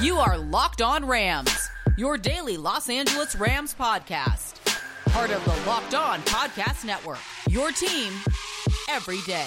You are Locked On Rams, your daily Los Angeles Rams podcast. Part of the Locked On Podcast Network. Your team every day.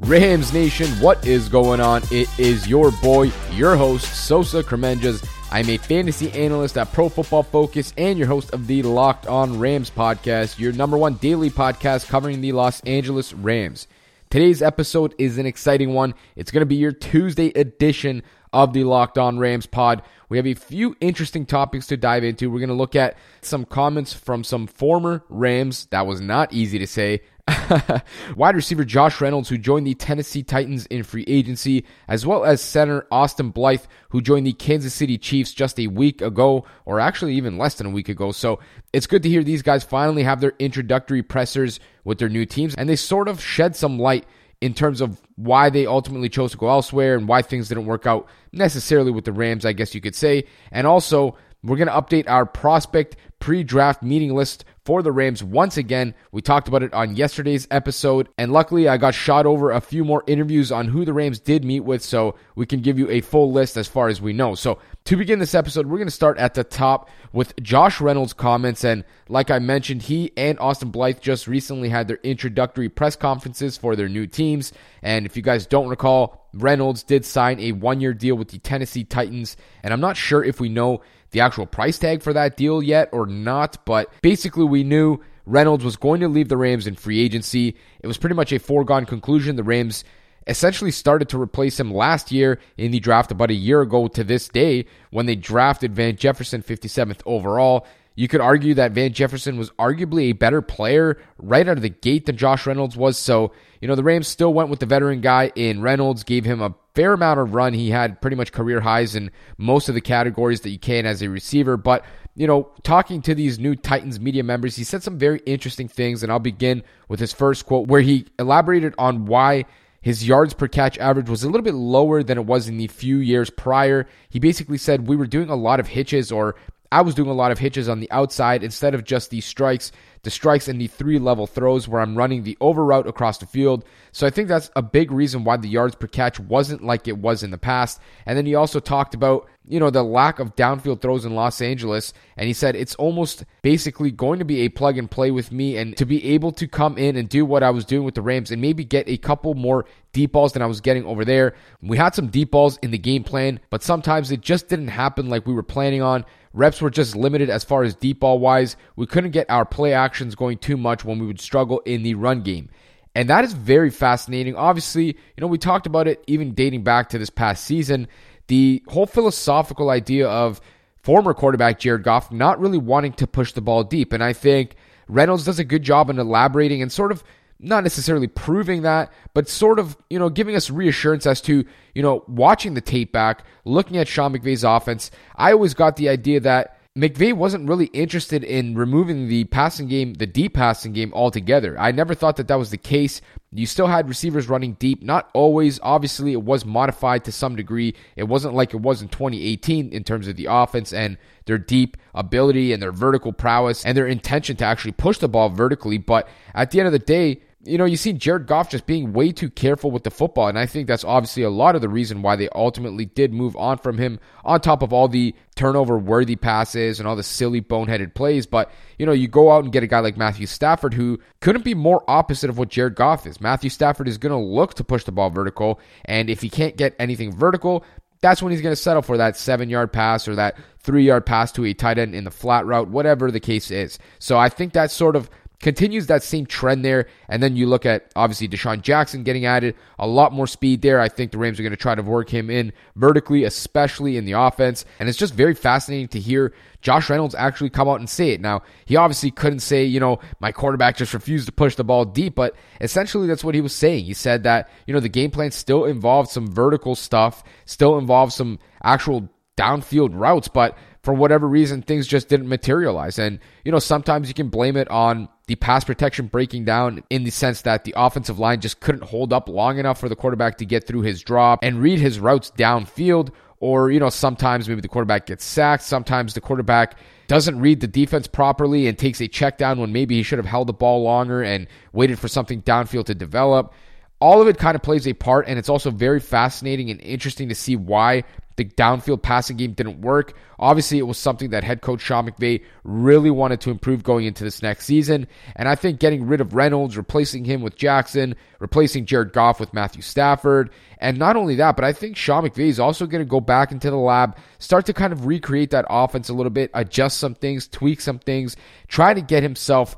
Rams Nation, what is going on? It is your boy, your host, Sosa Kremenjas. I'm a fantasy analyst at Pro Football Focus and your host of the Locked On Rams podcast, your number one daily podcast covering the Los Angeles Rams. Today's episode is an exciting one. It's going to be your Tuesday edition of the Locked On Rams pod. We have a few interesting topics to dive into. We're going to look at some comments from some former Rams. That was not easy to say. Wide receiver Josh Reynolds, who joined the Tennessee Titans in free agency, as well as center Austin Blythe, who joined the Kansas City Chiefs just a week ago, or actually even less than a week ago. So it's good to hear these guys finally have their introductory pressers with their new teams, and they sort of shed some light in terms of why they ultimately chose to go elsewhere and why things didn't work out necessarily with the Rams, I guess you could say. And also, we're going to update our prospect pre draft meeting list for the Rams once again. We talked about it on yesterday's episode, and luckily I got shot over a few more interviews on who the Rams did meet with, so we can give you a full list as far as we know. So, to begin this episode, we're going to start at the top with Josh Reynolds' comments. And like I mentioned, he and Austin Blythe just recently had their introductory press conferences for their new teams. And if you guys don't recall, Reynolds did sign a one year deal with the Tennessee Titans. And I'm not sure if we know the actual price tag for that deal yet or not, but basically we knew Reynolds was going to leave the Rams in free agency. It was pretty much a foregone conclusion. The Rams essentially started to replace him last year in the draft about a year ago to this day when they drafted Van Jefferson 57th overall. You could argue that Van Jefferson was arguably a better player right out of the gate than Josh Reynolds was. So, you know, the Rams still went with the veteran guy in Reynolds, gave him a fair amount of run. He had pretty much career highs in most of the categories that you can as a receiver. But, you know, talking to these new Titans media members, he said some very interesting things. And I'll begin with his first quote where he elaborated on why his yards per catch average was a little bit lower than it was in the few years prior. He basically said we were doing a lot of hitches or I was doing a lot of hitches on the outside instead of just the strikes, the strikes and the three level throws where I'm running the over route across the field. So I think that's a big reason why the yards per catch wasn't like it was in the past. And then he also talked about, you know, the lack of downfield throws in Los Angeles. And he said it's almost basically going to be a plug and play with me and to be able to come in and do what I was doing with the Rams and maybe get a couple more deep balls than I was getting over there. We had some deep balls in the game plan, but sometimes it just didn't happen like we were planning on. Reps were just limited as far as deep ball wise. We couldn't get our play actions going too much when we would struggle in the run game. And that is very fascinating. Obviously, you know, we talked about it even dating back to this past season. The whole philosophical idea of former quarterback Jared Goff not really wanting to push the ball deep. And I think Reynolds does a good job in elaborating and sort of not necessarily proving that, but sort of, you know, giving us reassurance as to, you know, watching the tape back, looking at Sean McVay's offense. I always got the idea that McVay wasn't really interested in removing the passing game, the deep passing game altogether. I never thought that that was the case. You still had receivers running deep, not always. Obviously, it was modified to some degree. It wasn't like it was in 2018 in terms of the offense and their deep ability and their vertical prowess and their intention to actually push the ball vertically. But at the end of the day, you know, you see Jared Goff just being way too careful with the football. And I think that's obviously a lot of the reason why they ultimately did move on from him, on top of all the turnover worthy passes and all the silly boneheaded plays. But, you know, you go out and get a guy like Matthew Stafford who couldn't be more opposite of what Jared Goff is. Matthew Stafford is going to look to push the ball vertical. And if he can't get anything vertical, that's when he's going to settle for that seven yard pass or that three yard pass to a tight end in the flat route, whatever the case is. So I think that's sort of continues that same trend there. And then you look at obviously DeSean Jackson getting added, a lot more speed there. I think the Rams are going to try to work him in vertically, especially in the offense. And it's just very fascinating to hear Josh Reynolds actually come out and say it. Now, he obviously couldn't say, you know, my quarterback just refused to push the ball deep, but essentially that's what he was saying. He said that, you know, the game plan still involved some vertical stuff, still involved some actual downfield routes, but for whatever reason, things just didn't materialize. And, you know, sometimes you can blame it on the pass protection breaking down in the sense that the offensive line just couldn't hold up long enough for the quarterback to get through his drop and read his routes downfield. Or, you know, sometimes maybe the quarterback gets sacked. Sometimes the quarterback doesn't read the defense properly and takes a check down when maybe he should have held the ball longer and waited for something downfield to develop. all of it kind of plays a part, and it's also very fascinating and interesting to see why the downfield passing game didn't work. Obviously, it was something that head coach Sean McVay really wanted to improve going into this next season. And I think getting rid of Reynolds, replacing him with Jackson, replacing Jared Goff with Matthew Stafford, and not only that, but I think Sean McVay is also going to go back into the lab, start to kind of recreate that offense a little bit, adjust some things, tweak some things, try to get himself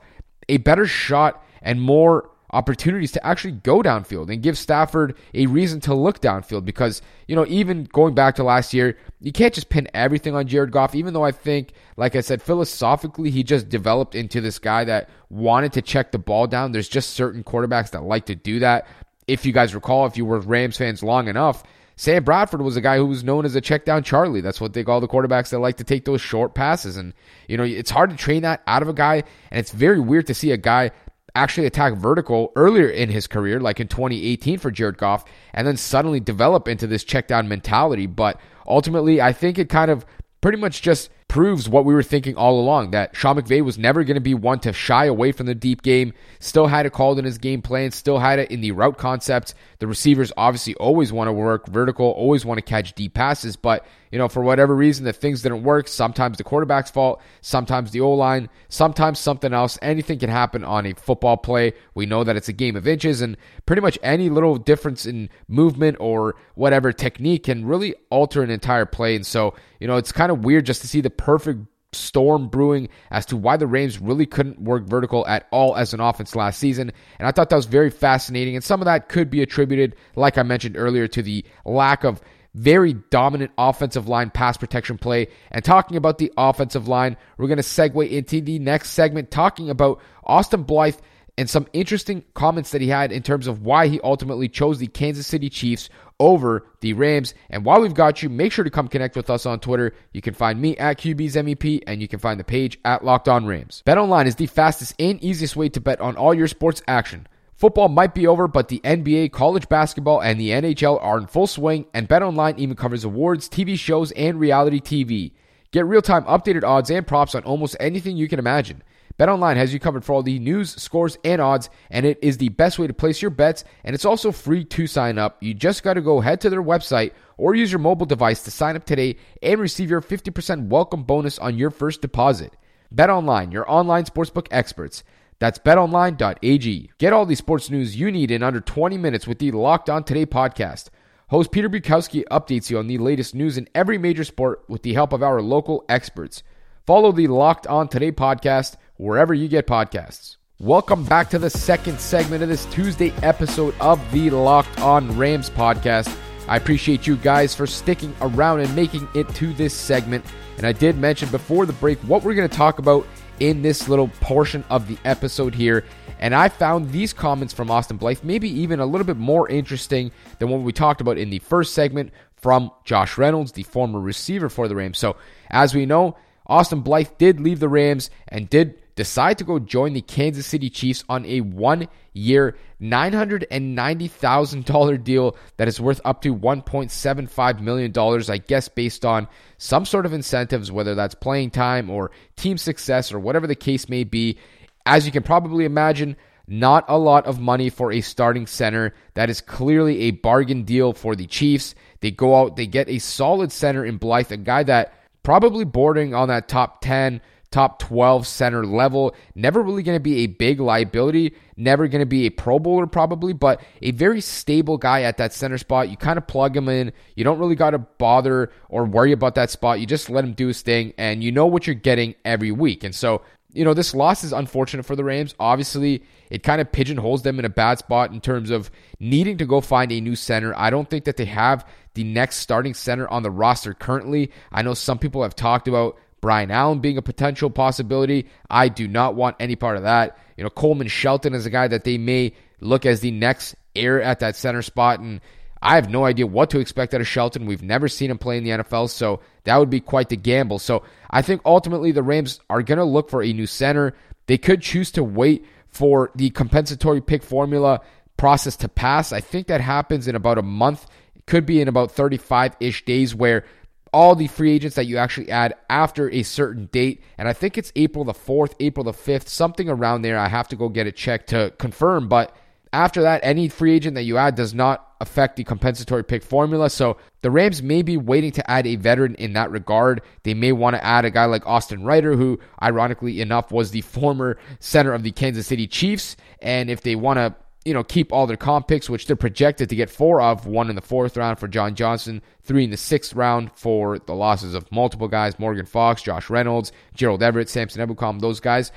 a better shot and more opportunities to actually go downfield and give Stafford a reason to look downfield because, you know, even going back to last year, you can't just pin everything on Jared Goff, even though I think, like I said, philosophically, he just developed into this guy that wanted to check the ball down. There's just certain quarterbacks that like to do that. If you guys recall, if you were Rams fans long enough, Sam Bradford was a guy who was known as a check down Charlie. That's what they call the quarterbacks that like to take those short passes. And, you know, it's hard to train that out of a guy. And it's very weird to see a guy actually attack vertical earlier in his career, like in 2018 for Jared Goff, and then suddenly develop into this check down mentality. But ultimately, I think it kind of pretty much just proves what we were thinking all along that Sean McVay was never going to be one to shy away from the deep game, still had it called in his game plan, still had it in the route concepts. The receivers obviously always want to work vertical, always want to catch deep passes, but you know, for whatever reason, the things didn't work. Sometimes the quarterback's fault, sometimes the O line, sometimes something else. Anything can happen on a football play. We know that it's a game of inches, and pretty much any little difference in movement or whatever technique can really alter an entire play. And so, you know, it's kind of weird just to see the perfect storm brewing as to why the Rams really couldn't work vertical at all as an offense last season. And I thought that was very fascinating. And some of that could be attributed, like I mentioned earlier, to the lack of very dominant offensive line pass protection play. And talking about the offensive line, we're going to segue into the next segment talking about Austin Blythe and some interesting comments that he had in terms of why he ultimately chose the Kansas City Chiefs over the Rams. And while we've got you, make sure to come connect with us on Twitter. You can find me at QB's MEP and you can find the page at Locked On Rams. BetOnline is the fastest and easiest way to bet on all your sports action. Football might be over, but the NBA, college basketball, and the NHL are in full swing, and BetOnline even covers awards, TV shows, and reality TV. Get real-time updated odds and props on almost anything you can imagine. BetOnline has you covered for all the news, scores, and odds, and it is the best way to place your bets, and it's also free to sign up. You just got to go head to their website or use your mobile device to sign up today and receive your 50% welcome bonus on your first deposit. BetOnline, your online sportsbook experts. That's betonline.ag. Get all the sports news you need in under 20 minutes with the Locked On Today podcast. Host Peter Bukowski updates you on the latest news in every major sport with the help of our local experts. Follow the Locked On Today podcast wherever you get podcasts. Welcome back to the second segment of this Tuesday episode of the Locked On Rams podcast. I appreciate you guys for sticking around and making it to this segment. And I did mention before the break what we're going to talk about in this little portion of the episode here. And I found these comments from Austin Blythe maybe even a little bit more interesting than what we talked about in the first segment from Josh Reynolds, the former receiver for the Rams. So, as we know, Austin Blythe did leave the Rams and did decide to go join the Kansas City Chiefs on a one year, $990,000 deal that is worth up to $1.75 million, I guess, based on some sort of incentives, whether that's playing time or team success or whatever the case may be. As you can probably imagine, not a lot of money for a starting center. That is clearly a bargain deal for the Chiefs. They go out, they get a solid center in Blythe, a guy that probably bordering on that top 10 top 12 center level. Never really going to be a big liability. Never going to be a Pro Bowler, probably, but a very stable guy at that center spot. You kind of plug him in. You don't really got to bother or worry about that spot. You just let him do his thing, and you know what you're getting every week. And so, you know, this loss is unfortunate for the Rams. Obviously, it kind of pigeonholes them in a bad spot in terms of needing to go find a new center. I don't think that they have the next starting center on the roster currently. I know some people have talked about Brian Allen being a potential possibility. I do not want any part of that. You know, Coleman Shelton is a guy that they may look as the next heir at that center spot. And I have no idea what to expect out of Shelton. We've never seen him play in the NFL, so that would be quite the gamble. So I think ultimately the Rams are going to look for a new center. They could choose to wait for the compensatory pick formula process to pass. I think that happens in about a month. It could be in about 35 ish days where all the free agents that you actually add after a certain date. And I think it's April the 4th, April the 5th, something around there. I have to go get it checked to confirm. But after that, any free agent that you add does not affect the compensatory pick formula. So the Rams may be waiting to add a veteran in that regard. They may want to add a guy like Austin Reiter, who, ironically enough, was the former center of the Kansas City Chiefs. And if they want to you know, keep all their comp picks, which they're projected to get four of, one in the fourth round for John Johnson, three in the sixth round for the losses of multiple guys, Morgan Fox, Josh Reynolds, Gerald Everett, Samson Ebukam, those guys.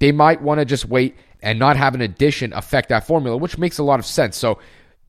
They might want to just wait and not have an addition affect that formula, which makes a lot of sense. So,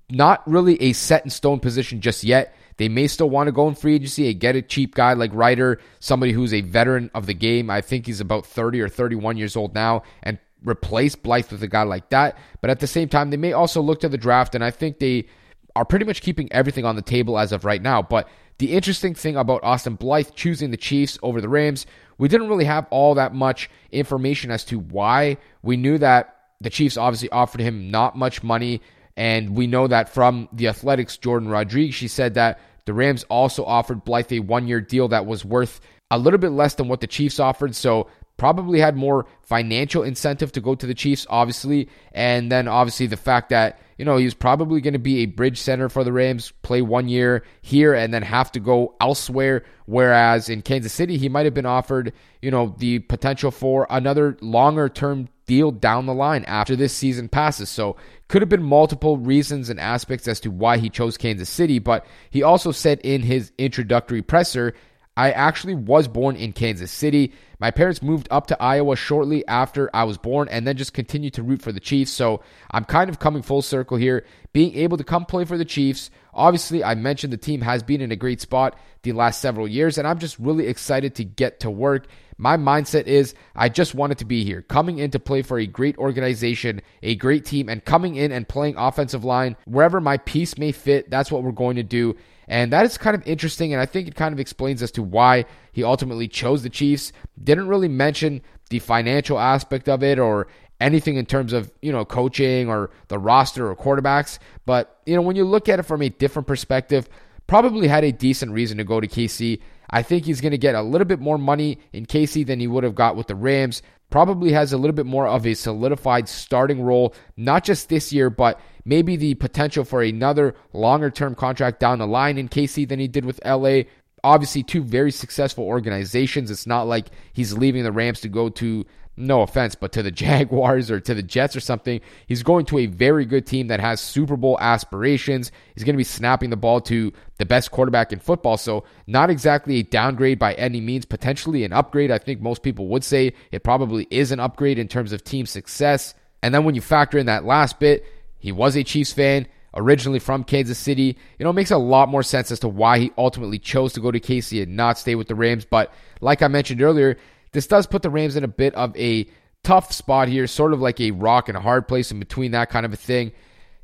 not really a set in stone position just yet. They may still want to go in free agency and get a cheap guy like Reiter, somebody who's a veteran of the game. I think he's about 30 or 31 years old now, and replace Blythe with a guy like that. But at the same time, they may also look to the draft, and I think they are pretty much keeping everything on the table as of right now. But the interesting thing about Austin Blythe choosing the Chiefs over the Rams, we didn't really have all that much information as to why. We knew that the Chiefs obviously offered him not much money, and we know that from the Athletic's, Jourdan Rodrigue, she said that the Rams also offered Blythe a one year deal that was worth a little bit less than what the Chiefs offered. So probably had more financial incentive to go to the Chiefs, obviously. And then obviously the fact that, you know, he's probably going to be a bridge center for the Rams, play one year here and then have to go elsewhere. Whereas in Kansas City, he might have been offered, you know, the potential for another longer term deal down the line after this season passes. So could have been multiple reasons and aspects as to why he chose Kansas City, but he also said in his introductory presser I actually was born in Kansas City. My parents moved up to Iowa shortly after I was born and then just continued to root for the Chiefs. So I'm kind of coming full circle here, being able to come play for the Chiefs. Obviously, I mentioned the team has been in a great spot the last several years, and I'm just really excited to get to work. My mindset is I just wanted to be here, coming in to play for a great organization, a great team, and coming in and playing offensive line wherever my piece may fit. That's what we're going to do. And that is kind of interesting, and I think it kind of explains as to why he ultimately chose the Chiefs. Didn't really mention the financial aspect of it or anything in terms of, you know, coaching or the roster or quarterbacks. But, you know, when you look at it from a different perspective, probably had a decent reason to go to KC. I think he's going to get a little bit more money in KC than he would have got with the Rams. Probably has a little bit more of a solidified starting role, not just this year, but maybe the potential for another longer term contract down the line in KC than he did with LA. Obviously, two very successful organizations. It's not like he's leaving the Rams to go to no offense, but to the Jaguars or to the Jets or something. He's going to a very good team that has Super Bowl aspirations. He's going to be snapping the ball to the best quarterback in football. So, not exactly a downgrade by any means, potentially an upgrade. I think most people would say it probably is an upgrade in terms of team success. And then when you factor in that last bit, he was a Chiefs fan originally from Kansas City. You know, it makes a lot more sense as to why he ultimately chose to go to KC and not stay with the Rams. But like I mentioned earlier, this does put the Rams in a bit of a tough spot here, sort of like a rock and a hard place in between that kind of a thing.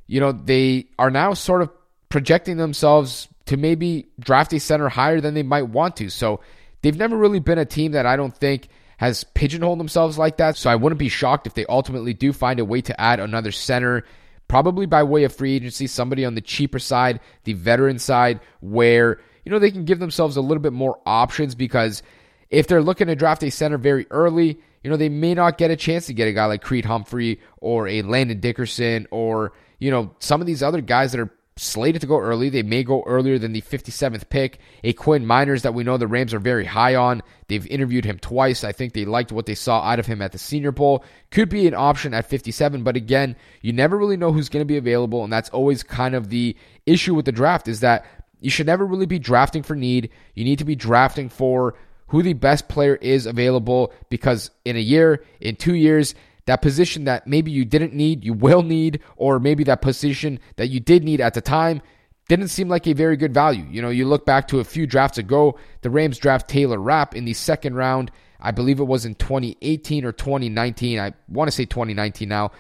You know, they are now sort of projecting themselves to maybe draft a center higher than they might want to. So they've never really been a team that I don't think has pigeonholed themselves like that. So I wouldn't be shocked if they ultimately do find a way to add another center, probably by way of free agency, somebody on the cheaper side, the veteran side, where, you know, they can give themselves a little bit more options because if they're looking to draft a center very early, you know, they may not get a chance to get a guy like Creed Humphrey or a Landon Dickerson or, you know, some of these other guys that are slated to go early. They may go earlier than the 57th pick. A Quinn Meinerz that we know the Rams are very high on. They've interviewed him twice. I think they liked what they saw out of him at the Senior Bowl. Could be an option at 57, but again, you never really know who's going to be available, and that's always kind of the issue with the draft is that you should never really be drafting for need. You need to be drafting for who the best player is available because in a year, in two years, that position that maybe you didn't need, you will need, or maybe that position that you did need at the time didn't seem like a very good value. You know, you look back to a few drafts ago, the Rams draft Taylor Rapp in the second round. I believe it was in 2018 or 2019. I want to say 2019 now.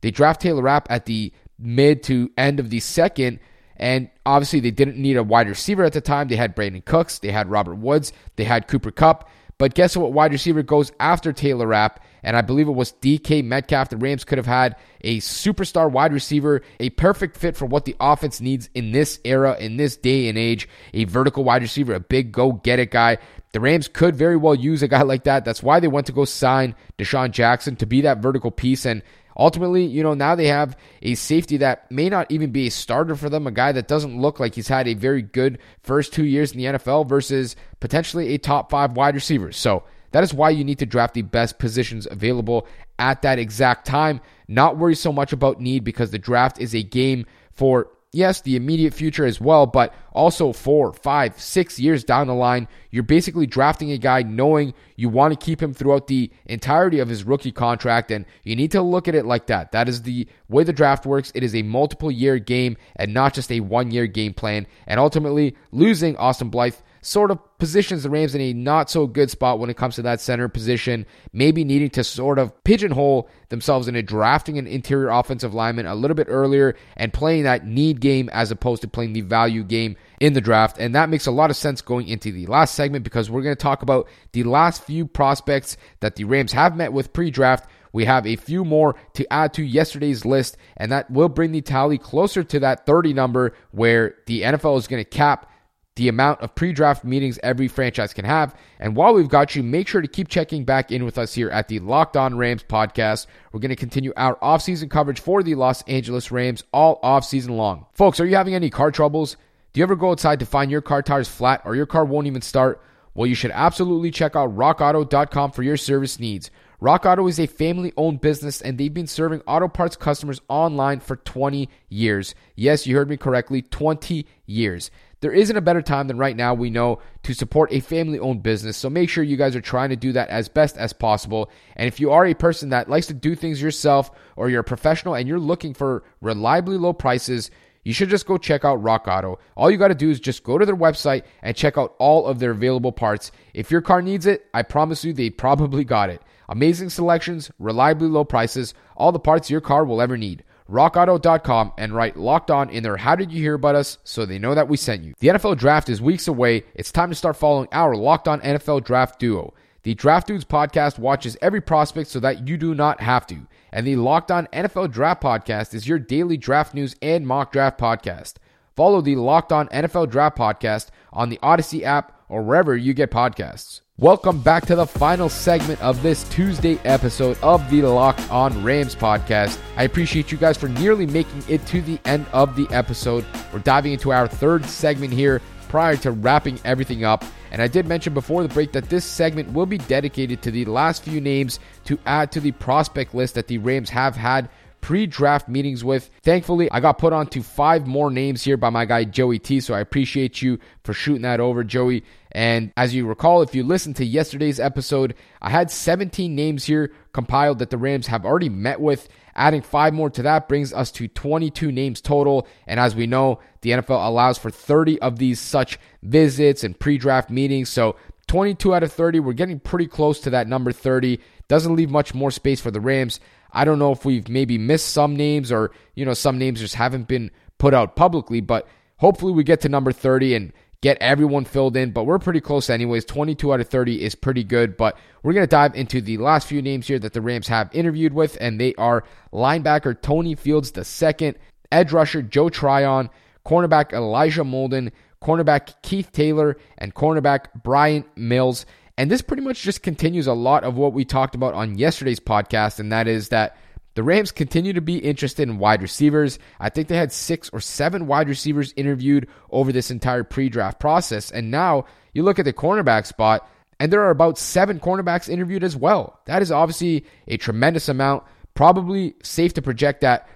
They draft Taylor Rapp at the mid to end of the second. And obviously, they didn't need a wide receiver at the time. They had Brandin Cooks, they had Robert Woods, they had Cooper Kupp. But guess what? Wide receiver goes after Taylor Rapp, and I believe it was DK Metcalf. The Rams could have had a superstar wide receiver, a perfect fit for what the offense needs in this era, in this day and age. A vertical wide receiver, a big go get it guy. The Rams could very well use a guy like that. That's why they went to go sign DeSean Jackson to be that vertical piece. And ultimately, you know, now they have a safety that may not even be a starter for them, a guy that doesn't look like he's had a very good first two years in the NFL versus potentially a top five wide receiver. So that is why you need to draft the best positions available at that exact time. Not worry so much about need because the draft is a game for yes, the immediate future as well, but also four, five, six years down the line, you're basically drafting a guy knowing you want to keep him throughout the entirety of his rookie contract, and you need to look at it like that. That is the way the draft works. It is a multiple year game and not just a one year game plan. And ultimately, losing Austin Blythe sort of positions the Rams in a not so good spot when it comes to that center position, maybe needing to sort of pigeonhole themselves into drafting an interior offensive lineman a little bit earlier and playing that need game as opposed to playing the value game in the draft. And that makes a lot of sense going into the last segment because we're going to talk about the last few prospects that the Rams have met with pre draft. We have a few more to add to yesterday's list, and that will bring the tally closer to that 30 number where the NFL is going to cap the amount of pre draft meetings every franchise can have. And while we've got you, make sure to keep checking back in with us here at the Locked On Rams podcast. We're going to continue our offseason coverage for the Los Angeles Rams all offseason long. Folks, are you having any car troubles? Do you ever go outside to find your car tires flat or your car won't even start? Well, you should absolutely check out rockauto.com for your service needs. Rock Auto is a family owned business and they've been serving auto parts customers online for 20 years. Yes, you heard me correctly 20 years. There isn't a better time than right now, we know, to support a family owned business. So make sure you guys are trying to do that as best as possible. And if you are a person that likes to do things yourself or you're a professional and you're looking for reliably low prices, you should just go check out Rock Auto. All you got to do is just go to their website and check out all of their available parts. If your car needs it, I promise you they probably got it. Amazing selections, reliably low prices, all the parts your car will ever need rockauto.com and write locked on in their how did you hear about us so they know that we sent you. The NFL draft is weeks away. It's time to start following our locked on NFL draft duo. The Draft Dudes podcast watches every prospect so that you do not have to. And the Locked On NFL Draft Podcast is your daily draft news and mock draft podcast. Follow the Locked On NFL Draft Podcast on the Audacy app or wherever you get podcasts. Welcome back to the final segment of this Tuesday episode of the Locked On Rams podcast. I appreciate you guys for nearly making it to the end of the episode. We're diving into our third segment here prior to wrapping everything up. And I did mention before the break that this segment will be dedicated to the last few names to add to the prospect list that the Rams have had pre-draft meetings with. Thankfully, I got put onto five more names here by my guy Joey T. So I appreciate you for shooting that over, Joey. And as you recall, if you listened to yesterday's episode, I had 17 names here compiled that the Rams have already met with. Adding five more to that brings us to 22 names total. And as we know, the NFL allows for 30 of these such visits and pre draft meetings. So 22 out of 30, we're getting pretty close to that number 30. Doesn't leave much more space for the Rams. I don't know if we've maybe missed some names or, you know, some names just haven't been put out publicly, but hopefully we get to number 30 and get everyone filled in, but we're pretty close anyways. 22 out of 30 is pretty good, but we're going to dive into the last few names here that the Rams have interviewed with, and they are linebacker Tony Fields II, edge rusher Joe Tryon, cornerback Elijah Molden, cornerback Keith Taylor, and cornerback Bryan Mills. And this pretty much just continues a lot of what we talked about on yesterday's podcast, and that is that the Rams continue to be interested in wide receivers. I think they had six or seven wide receivers interviewed over this entire pre draft process. And now you look at the cornerback spot, and there are about seven cornerbacks interviewed as well. That is obviously a tremendous amount. Probably safe to project that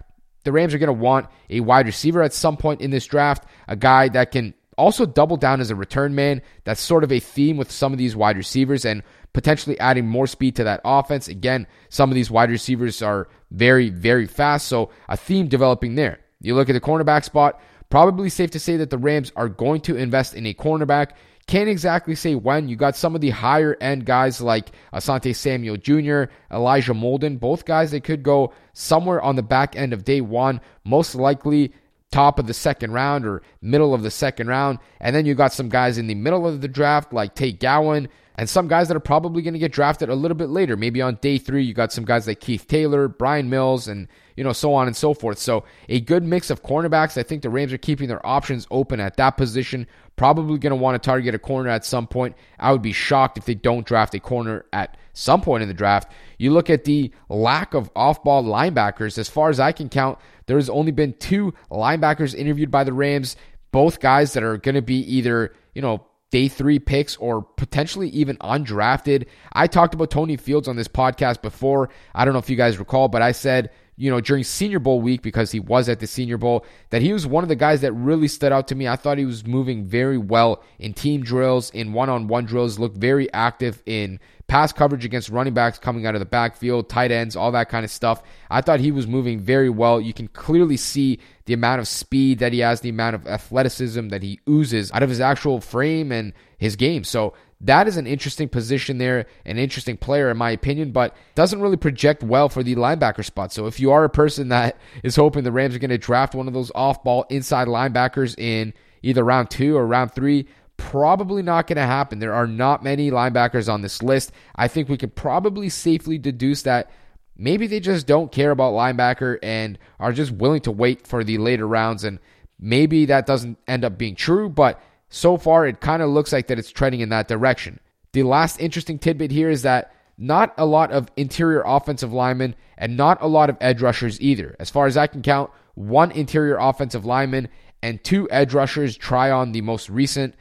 the Rams are going to want a wide receiver at some point in this draft, a guy that can also double down as a return man. That's sort of a theme with some of these wide receivers and potentially adding more speed to that offense. Again, some of these wide receivers are very, very fast. So a theme developing there. You look at the cornerback spot, probably safe to say that the Rams are going to invest in a cornerback. Can't exactly say when. You got some of the higher end guys like Asante Samuel Jr., Elijah Molden, both guys that could go somewhere on the back end of day one. Most likely top of the second round or middle of the second round. And then you got some guys in the middle of the draft like Tay Gowan and some guys that are probably going to get drafted a little bit later. Maybe on day three, you got some guys like Keith Taylor, Bryan Mills, and you know, so on and so forth. So a good mix of cornerbacks. I think the Rams are keeping their options open at that position. Probably going to want to target a corner at some point. I would be shocked if they don't draft a corner at some point in the draft. You look at the lack of off ball linebackers. As far as I can count, there has only been two linebackers interviewed by the Rams, both guys that are going to be either, you know, day three picks or potentially even undrafted. I talked about Tony Fields on this podcast before. I don't know if you guys recall, but I said, you know, during Senior Bowl week, because he was at the Senior Bowl, that he was one of the guys that really stood out to me. I thought he was moving very well in team drills, in one on one drills, looked very active in pass coverage against running backs coming out of the backfield, tight ends, all that kind of stuff. I thought he was moving very well. You can clearly see the amount of speed that he has, the amount of athleticism that he oozes out of his actual frame and his game. So that is an interesting position there, an interesting player in my opinion, but doesn't really project well for the linebacker spot. So if you are a person that is hoping the Rams are going to draft one of those off-ball inside linebackers in either round 2 or round 3, probably not going to happen. There are not many linebackers on this list. I think we can probably safely deduce that maybe they just don't care about linebacker and are just willing to wait for the later rounds. And maybe that doesn't end up being true, but so far it kind of looks like that it's trending in that direction. The last interesting tidbit here is that not a lot of interior offensive linemen and not a lot of edge rushers either. As far as I can count, one interior offensive lineman and two edge rushers Tryon the most recent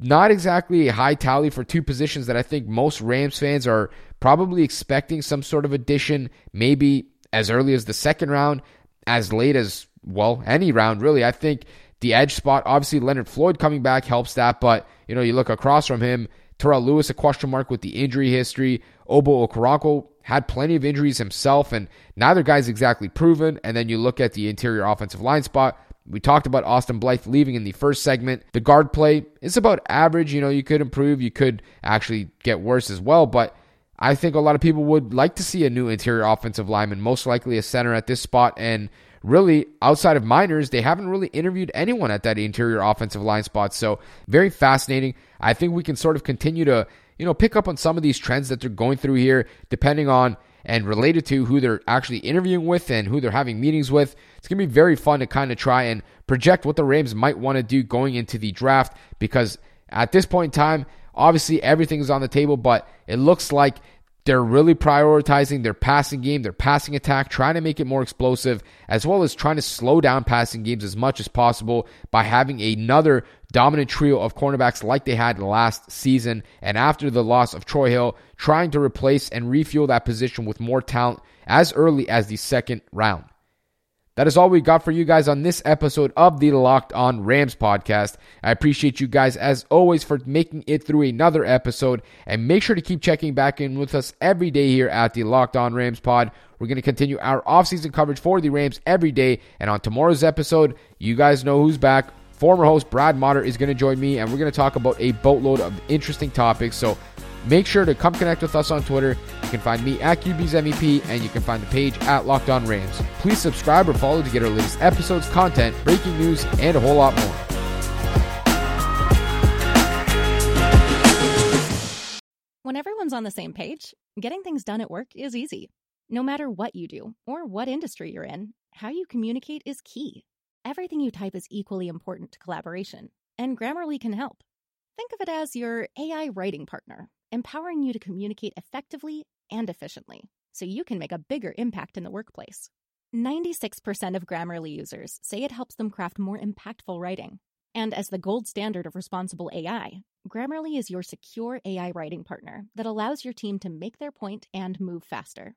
not exactly a high tally for two positions that I think most Rams fans are probably expecting some sort of addition, maybe as early as the second round, as late as, well, any round, really. I think the edge spot, obviously, Leonard Floyd coming back helps that, but, you know, you look across from him, Terrell Lewis, a question mark with the injury history. Obo Okoronkwo had plenty of injuries himself, and neither guy's exactly proven. And then you look at the interior offensive line spot. We talked about Austin Blythe leaving in the first segment. The guard play is about average. You know, you could improve, you could actually get worse as well, but I think a lot of people would like to see a new interior offensive lineman, most likely a center at this spot. And really, outside of Meinerz, they haven't really interviewed anyone at that interior offensive line spot. So, very fascinating. I think we can sort of continue to, you know, pick up on some of these trends that they're going through here, depending on and related to who they're actually interviewing with and who they're having meetings with. It's going to be very fun to kind of try and project what the Rams might want to do going into the draft because at this point in time, obviously everything is on the table, but it looks like they're really prioritizing their passing game, their passing attack, trying to make it more explosive, as well as trying to slow down passing games as much as possible by having another dominant trio of cornerbacks like they had last season. And after the loss of Troy Hill, trying to replace and refuel that position with more talent as early as the second round. That is all we got for you guys on this episode of the Locked On Rams podcast. I appreciate you guys as always for making it through another episode and make sure to keep checking back in with us every day here at the Locked On Rams pod. We're going to continue our offseason coverage for the Rams every day and on tomorrow's episode, you guys know who's back. Former host Brad Motter is going to join me and we're going to talk about a boatload of interesting topics. So Make sure to come connect with us on Twitter. You can find me at QB's MEP, and you can find the page at Locked On Rams. Please subscribe or follow to get our latest episodes, content, breaking news, and a whole lot more. When everyone's on the same page, getting things done at work is easy. No matter what you do or what industry you're in, how you communicate is key. Everything you type is equally important to collaboration, and Grammarly can help. Think of it as your AI writing partner empowering you to communicate effectively and efficiently so you can make a bigger impact in the workplace. 96% of Grammarly users say it helps them craft more impactful writing. And as the gold standard of responsible AI, Grammarly is your secure AI writing partner that allows your team to make their point and move faster.